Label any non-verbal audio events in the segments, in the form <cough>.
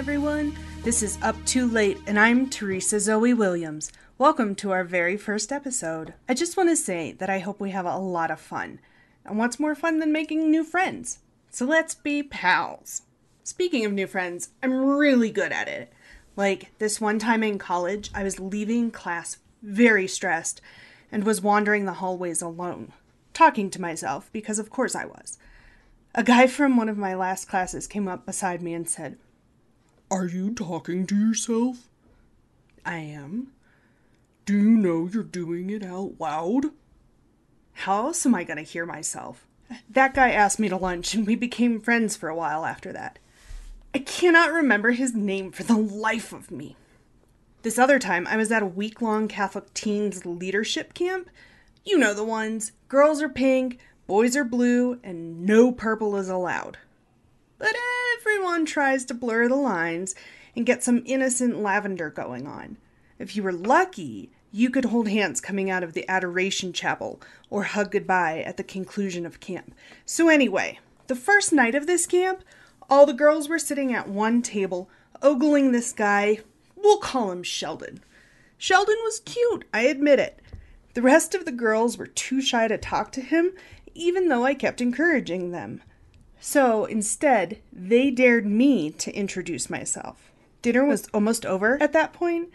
everyone. This is Up Too Late, and I'm Teresa Zoe Williams. Welcome to our very first episode. I just want to say that I hope we have a lot of fun. And what's more fun than making new friends? So let's be pals. Speaking of new friends, I'm really good at it. Like this one time in college, I was leaving class very stressed and was wandering the hallways alone, talking to myself because of course I was. A guy from one of my last classes came up beside me and said, Are you talking to yourself? I am. Do you know you're doing it out loud? How else am I going to hear myself? That guy asked me to lunch and we became friends for a while after that. I cannot remember his name for the life of me. This other time, I was at a week long Catholic teens leadership camp. You know the ones girls are pink, boys are blue, and no purple is allowed. But everyone tries to blur the lines and get some innocent lavender going on. If you were lucky, you could hold hands coming out of the Adoration Chapel or hug goodbye at the conclusion of camp. So, anyway, the first night of this camp, all the girls were sitting at one table, ogling this guy. We'll call him Sheldon. Sheldon was cute, I admit it. The rest of the girls were too shy to talk to him, even though I kept encouraging them. So instead, they dared me to introduce myself. Dinner was almost over at that point,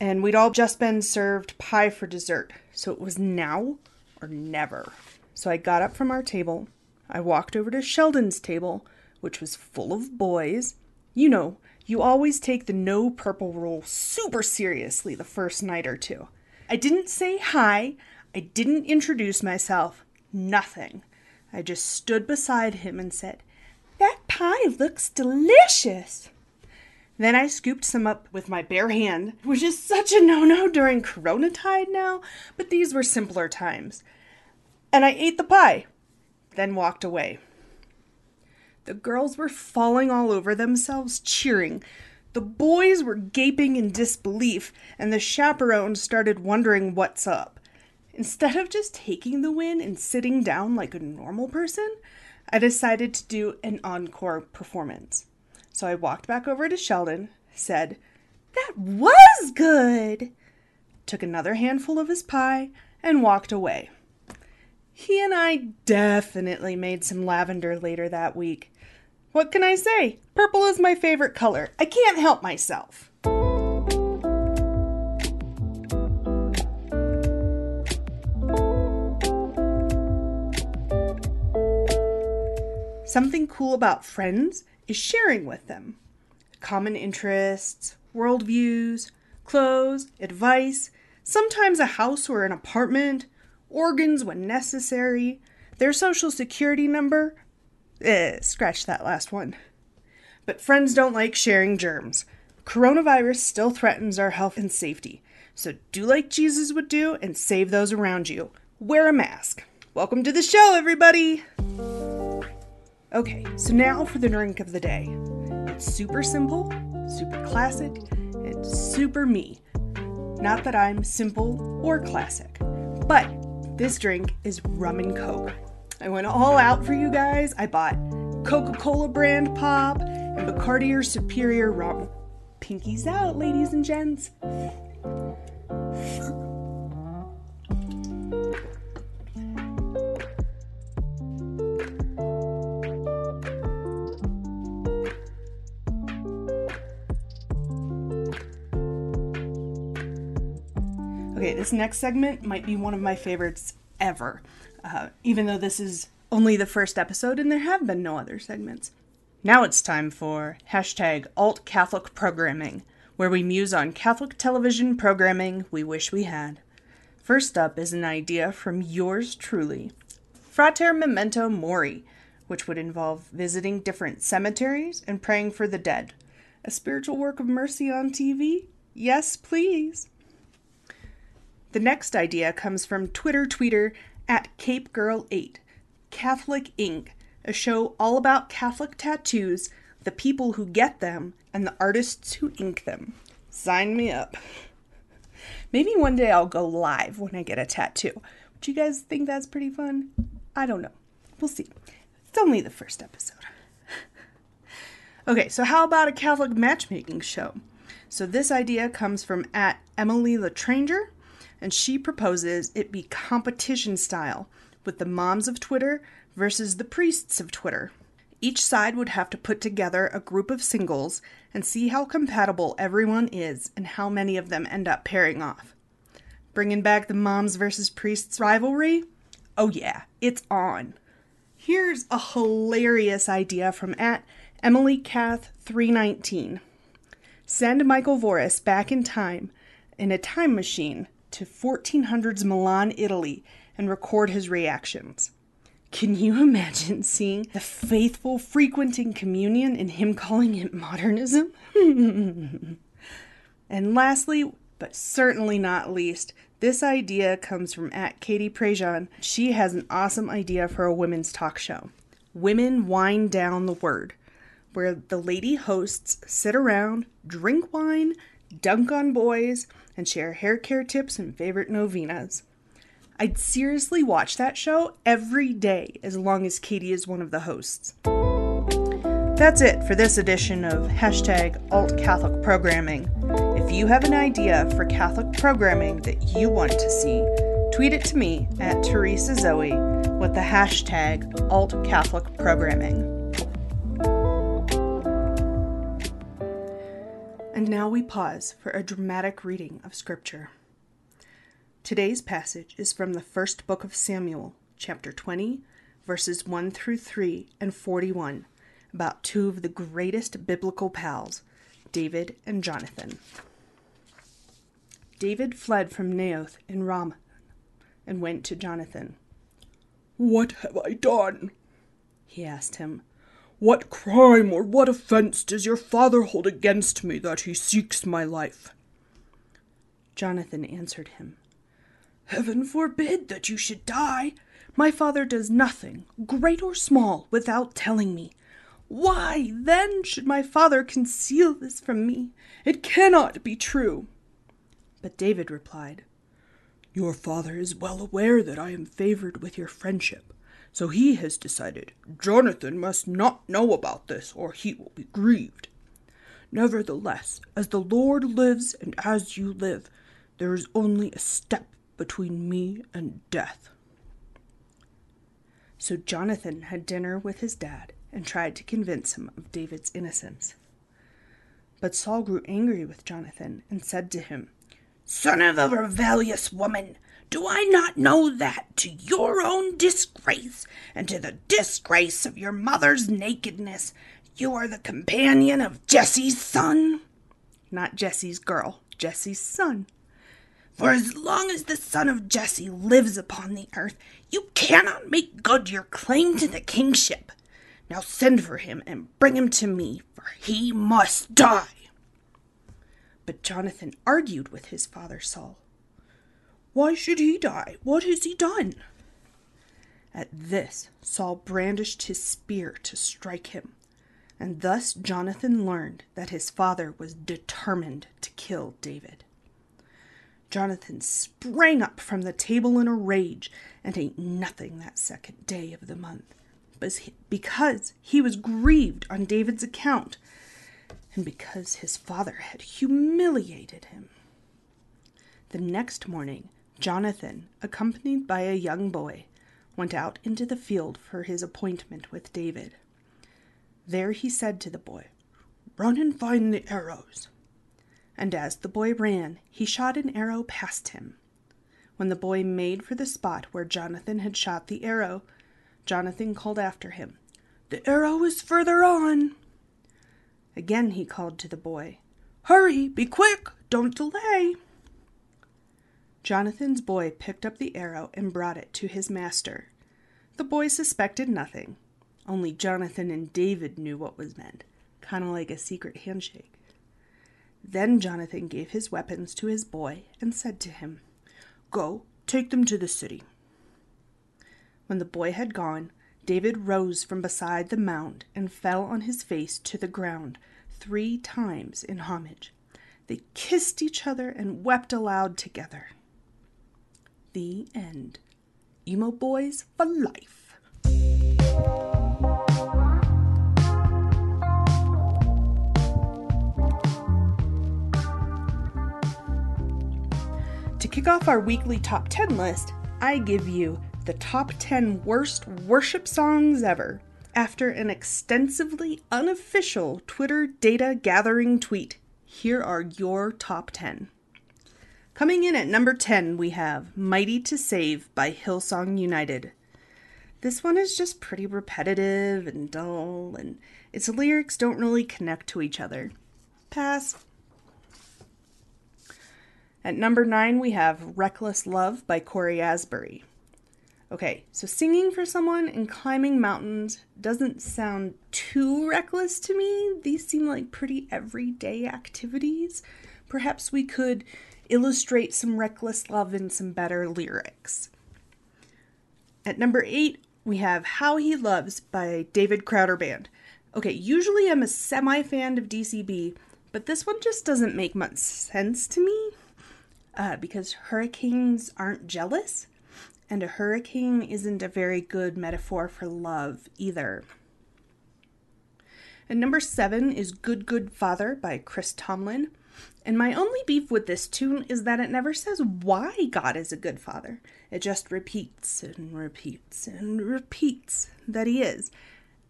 and we'd all just been served pie for dessert, so it was now or never. So I got up from our table, I walked over to Sheldon's table, which was full of boys. You know, you always take the no purple rule super seriously the first night or two. I didn't say hi, I didn't introduce myself, nothing. I just stood beside him and said, That pie looks delicious. Then I scooped some up with my bare hand, which is such a no no during Corona tide now, but these were simpler times. And I ate the pie, then walked away. The girls were falling all over themselves, cheering. The boys were gaping in disbelief, and the chaperones started wondering what's up. Instead of just taking the win and sitting down like a normal person, I decided to do an encore performance. So I walked back over to Sheldon, said, That was good! Took another handful of his pie, and walked away. He and I definitely made some lavender later that week. What can I say? Purple is my favorite color. I can't help myself. Something cool about friends is sharing with them. Common interests, worldviews, clothes, advice, sometimes a house or an apartment, organs when necessary, their social security number. Eh, scratch that last one. But friends don't like sharing germs. Coronavirus still threatens our health and safety. So do like Jesus would do and save those around you. Wear a mask. Welcome to the show, everybody! Okay, so now for the drink of the day. It's super simple, super classic, and super me. Not that I'm simple or classic, but this drink is rum and coke. I went all out for you guys. I bought Coca Cola brand pop and Bacardi or Superior rum. Pinkies out, ladies and gents. Okay, this next segment might be one of my favorites ever, uh, even though this is only the first episode and there have been no other segments. Now it's time for hashtag alt Catholic programming, where we muse on Catholic television programming we wish we had. First up is an idea from yours truly Frater Memento Mori, which would involve visiting different cemeteries and praying for the dead. A spiritual work of mercy on TV? Yes, please. The next idea comes from Twitter tweeter at Cape Girl 8 Catholic Ink, a show all about Catholic tattoos, the people who get them, and the artists who ink them. Sign me up. Maybe one day I'll go live when I get a tattoo. Would you guys think that's pretty fun? I don't know. We'll see. It's only the first episode. Okay, so how about a Catholic matchmaking show? So this idea comes from at Emily Latranger, and she proposes it be competition style with the moms of Twitter versus the priests of Twitter. Each side would have to put together a group of singles and see how compatible everyone is and how many of them end up pairing off. Bringing back the moms versus priests rivalry? Oh, yeah, it's on. Here's a hilarious idea from at Emily Cath 319. Send Michael Voris back in time in a time machine to 1400s Milan, Italy, and record his reactions. Can you <laughs> imagine seeing the faithful frequenting communion and him calling it modernism? <laughs> and lastly, but certainly not least, this idea comes from at Katie Prejean. She has an awesome idea for a women's talk show. Women Wind Down the Word, where the lady hosts sit around, drink wine, dunk on boys, and share hair care tips and favorite novenas. I'd seriously watch that show every day as long as Katie is one of the hosts. That's it for this edition of hashtag alt Catholic programming. If you have an idea for Catholic programming that you want to see, tweet it to me at Teresa Zoe with the hashtag alt Catholic programming. And now we pause for a dramatic reading of Scripture. Today's passage is from the first book of Samuel, chapter 20, verses 1 through 3 and 41, about two of the greatest biblical pals, David and Jonathan. David fled from Naioth in Ramah and went to Jonathan. What have I done? He asked him. What crime or what offense does your father hold against me that he seeks my life? Jonathan answered him. Heaven forbid that you should die. My father does nothing, great or small, without telling me. Why, then, should my father conceal this from me? It cannot be true. But David replied, Your father is well aware that I am favored with your friendship, so he has decided Jonathan must not know about this, or he will be grieved. Nevertheless, as the Lord lives and as you live, there is only a step between me and death. So Jonathan had dinner with his dad and tried to convince him of David's innocence. But Saul grew angry with Jonathan and said to him, Son of a rebellious woman, do I not know that to your own disgrace and to the disgrace of your mother's nakedness you are the companion of Jesse's son? Not Jesse's girl, Jesse's son. For as long as the son of Jesse lives upon the earth, you cannot make good your claim to the kingship. Now send for him and bring him to me, for he must die. But Jonathan argued with his father Saul. Why should he die? What has he done? At this, Saul brandished his spear to strike him, and thus Jonathan learned that his father was determined to kill David. Jonathan sprang up from the table in a rage and ate nothing that second day of the month, because he was grieved on David's account and because his father had humiliated him. The next morning, Jonathan, accompanied by a young boy, went out into the field for his appointment with David. There he said to the boy, Run and find the arrows and as the boy ran, he shot an arrow past him. When the boy made for the spot where Jonathan had shot the arrow, Jonathan called after him, The arrow is further on. Again he called to the boy, Hurry, be quick, don't delay. Jonathan's boy picked up the arrow and brought it to his master. The boy suspected nothing, only Jonathan and David knew what was meant, kind of like a secret handshake. Then Jonathan gave his weapons to his boy and said to him, Go, take them to the city. When the boy had gone, David rose from beside the mound and fell on his face to the ground three times in homage. They kissed each other and wept aloud together. The end. Emo Boys for Life. To kick off our weekly top 10 list, I give you the top 10 worst worship songs ever after an extensively unofficial Twitter data gathering tweet. Here are your top 10. Coming in at number 10, we have Mighty to Save by Hillsong United. This one is just pretty repetitive and dull, and its lyrics don't really connect to each other. Pass. At number 9, we have Reckless Love by Cory Asbury. Okay, so singing for someone and climbing mountains doesn't sound too reckless to me. These seem like pretty everyday activities. Perhaps we could illustrate some reckless love in some better lyrics. At number eight, we have How He Loves by David Crowder Band. Okay, usually I'm a semi fan of DCB, but this one just doesn't make much sense to me uh, because hurricanes aren't jealous, and a hurricane isn't a very good metaphor for love either. And number seven is Good Good Father by Chris Tomlin. And my only beef with this tune is that it never says why God is a good father. It just repeats and repeats and repeats that he is.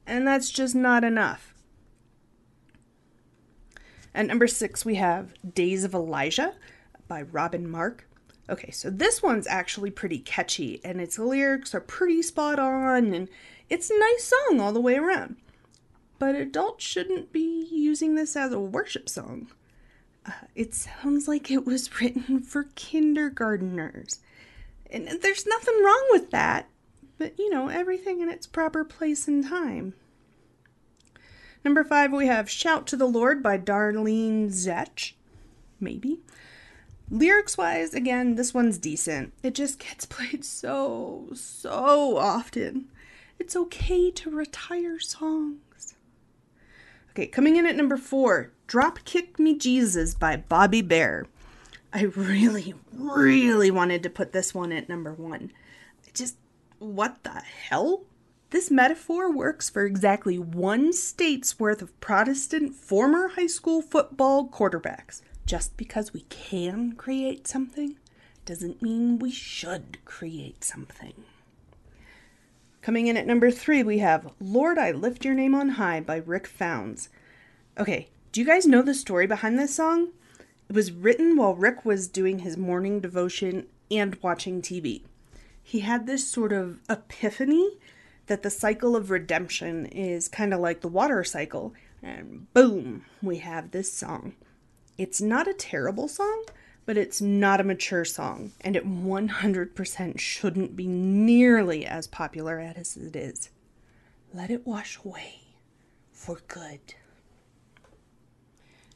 And that's just not enough. At number six, we have Days of Elijah by Robin Mark. Okay, so this one's actually pretty catchy, and its lyrics are pretty spot on, and it's a nice song all the way around. But adults shouldn't be using this as a worship song. It sounds like it was written for kindergarteners. And there's nothing wrong with that, but you know, everything in its proper place and time. Number five, we have Shout to the Lord by Darlene Zschech. Maybe. Lyrics wise, again, this one's decent. It just gets <laughs> played so, so often. It's okay to retire songs. Okay, coming in at number four Drop Kick Me Jesus by Bobby Bare. I really, really wanted to put this one at number one. just, what the hell? This metaphor works for exactly one state's worth of Protestant former high school football quarterbacks. Just because we can create something doesn't mean we should create something. Coming in at number three, we have Lord, I Lift Your Name on High by Rick Founds. Okay, do you guys know the story behind this song? It was written while Rick was doing his morning devotion and watching TV. He had this sort of epiphany that the cycle of redemption is kind of like the water cycle, and boom, we have this song. It's not a terrible song, but it's not a mature song, and it 100% shouldn't be nearly as popular as it is. Let it wash away for good.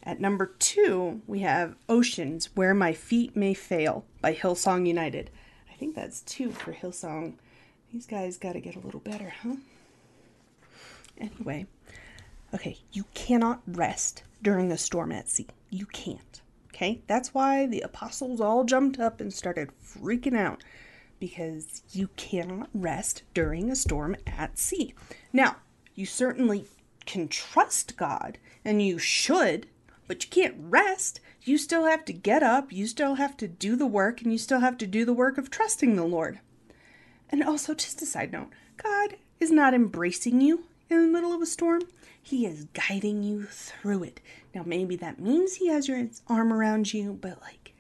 At number two, we have Oceans Where My Feet May Fail by Hillsong United. I think that's two for Hillsong these guys got to get a little better, huh? Anyway, okay, you cannot rest during a storm at sea. You can't. Okay? That's why the apostles all jumped up and started freaking out because you cannot rest during a storm at sea. Now, you certainly can trust God and you should, but you can't rest. You still have to get up, you still have to do the work, and you still have to do the work of trusting the Lord. And also, just a side note God is not embracing you in the middle of a storm, He is guiding you through it. Now, maybe that means He has your arm around you, but like,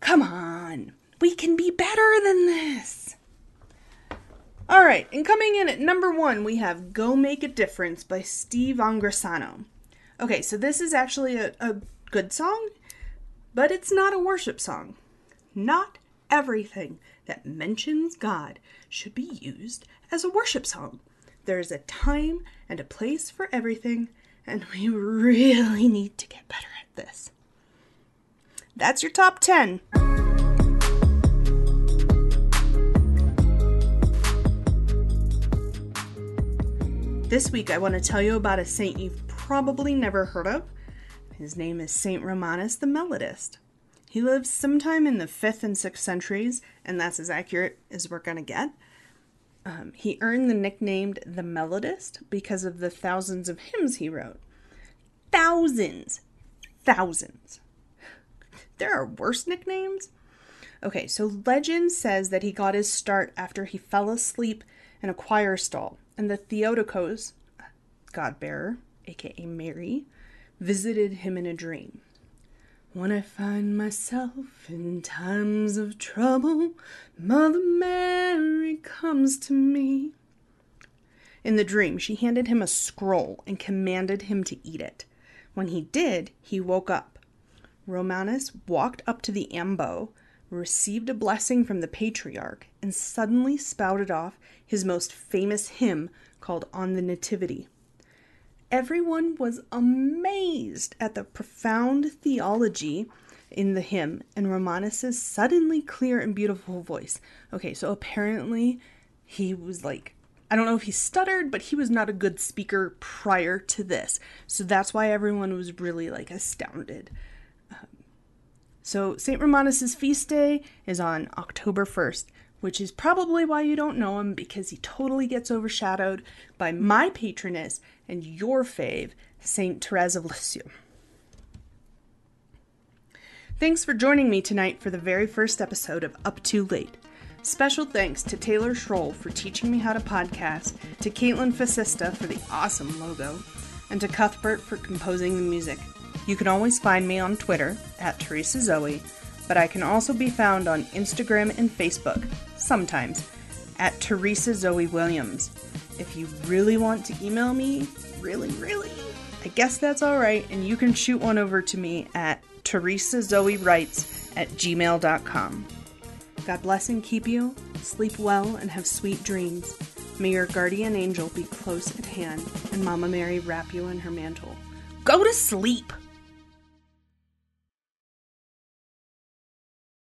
come on, we can be better than this. All right, and coming in at number one, we have Go Make a Difference by Steve Angrisano. Okay, so this is actually a, a good song, but it's not a worship song. Not everything that mentions God should be used as a worship song. There is a time and a place for everything, and we <laughs> really need to get better at this. That's your top 10. This week, I want to tell you about a saint you've probably never heard of. His name is Saint Romanus the Melodist. He lived sometime in the 5th and 6th centuries, and that's as accurate as we're going to get. Um, he earned the nickname the Melodist because of the thousands of hymns he wrote. Thousands! Thousands! There are worse nicknames. Okay, so legend says that he got his start after he fell asleep in a choir stall, and the Theotokos, God bearer, aka Mary, visited him in a dream. When I find myself in times of trouble, Mother Mary comes to me. In the dream, she handed him a scroll and commanded him to eat it. When he did, he woke up. Romanus walked up to the ambo, received a blessing from the patriarch, and suddenly spouted off his most famous hymn called On the Nativity. Everyone was amazed at the profound theology in the hymn and Romanus's suddenly clear and beautiful voice. Okay, so apparently he was like I don't know if he stuttered, but he was not a good speaker prior to this. So that's why everyone was really like astounded. Um, so St. Romanus's feast day is on October 1st, which is probably why you don't know him because he totally gets overshadowed by my patroness and your fave, St. Therese of Lisieux. Thanks for joining me tonight for the very first episode of Up Too Late. Special thanks to Taylor Schroll for teaching me how to podcast, to Caitlin Fasista for the awesome logo, and to Cuthbert for composing the music. You can always find me on Twitter at Teresa Zoe, but I can also be found on Instagram and Facebook, sometimes, at Teresa Zoe Williams. If you really want to email me, really, really, I guess that's alright, and you can shoot one over to me at Teresa Zoe Writes at gmail.com. God bless and keep you. Sleep well and have sweet dreams. May your guardian angel be close at hand and Mama Mary wrap you in her mantle. Go to sleep!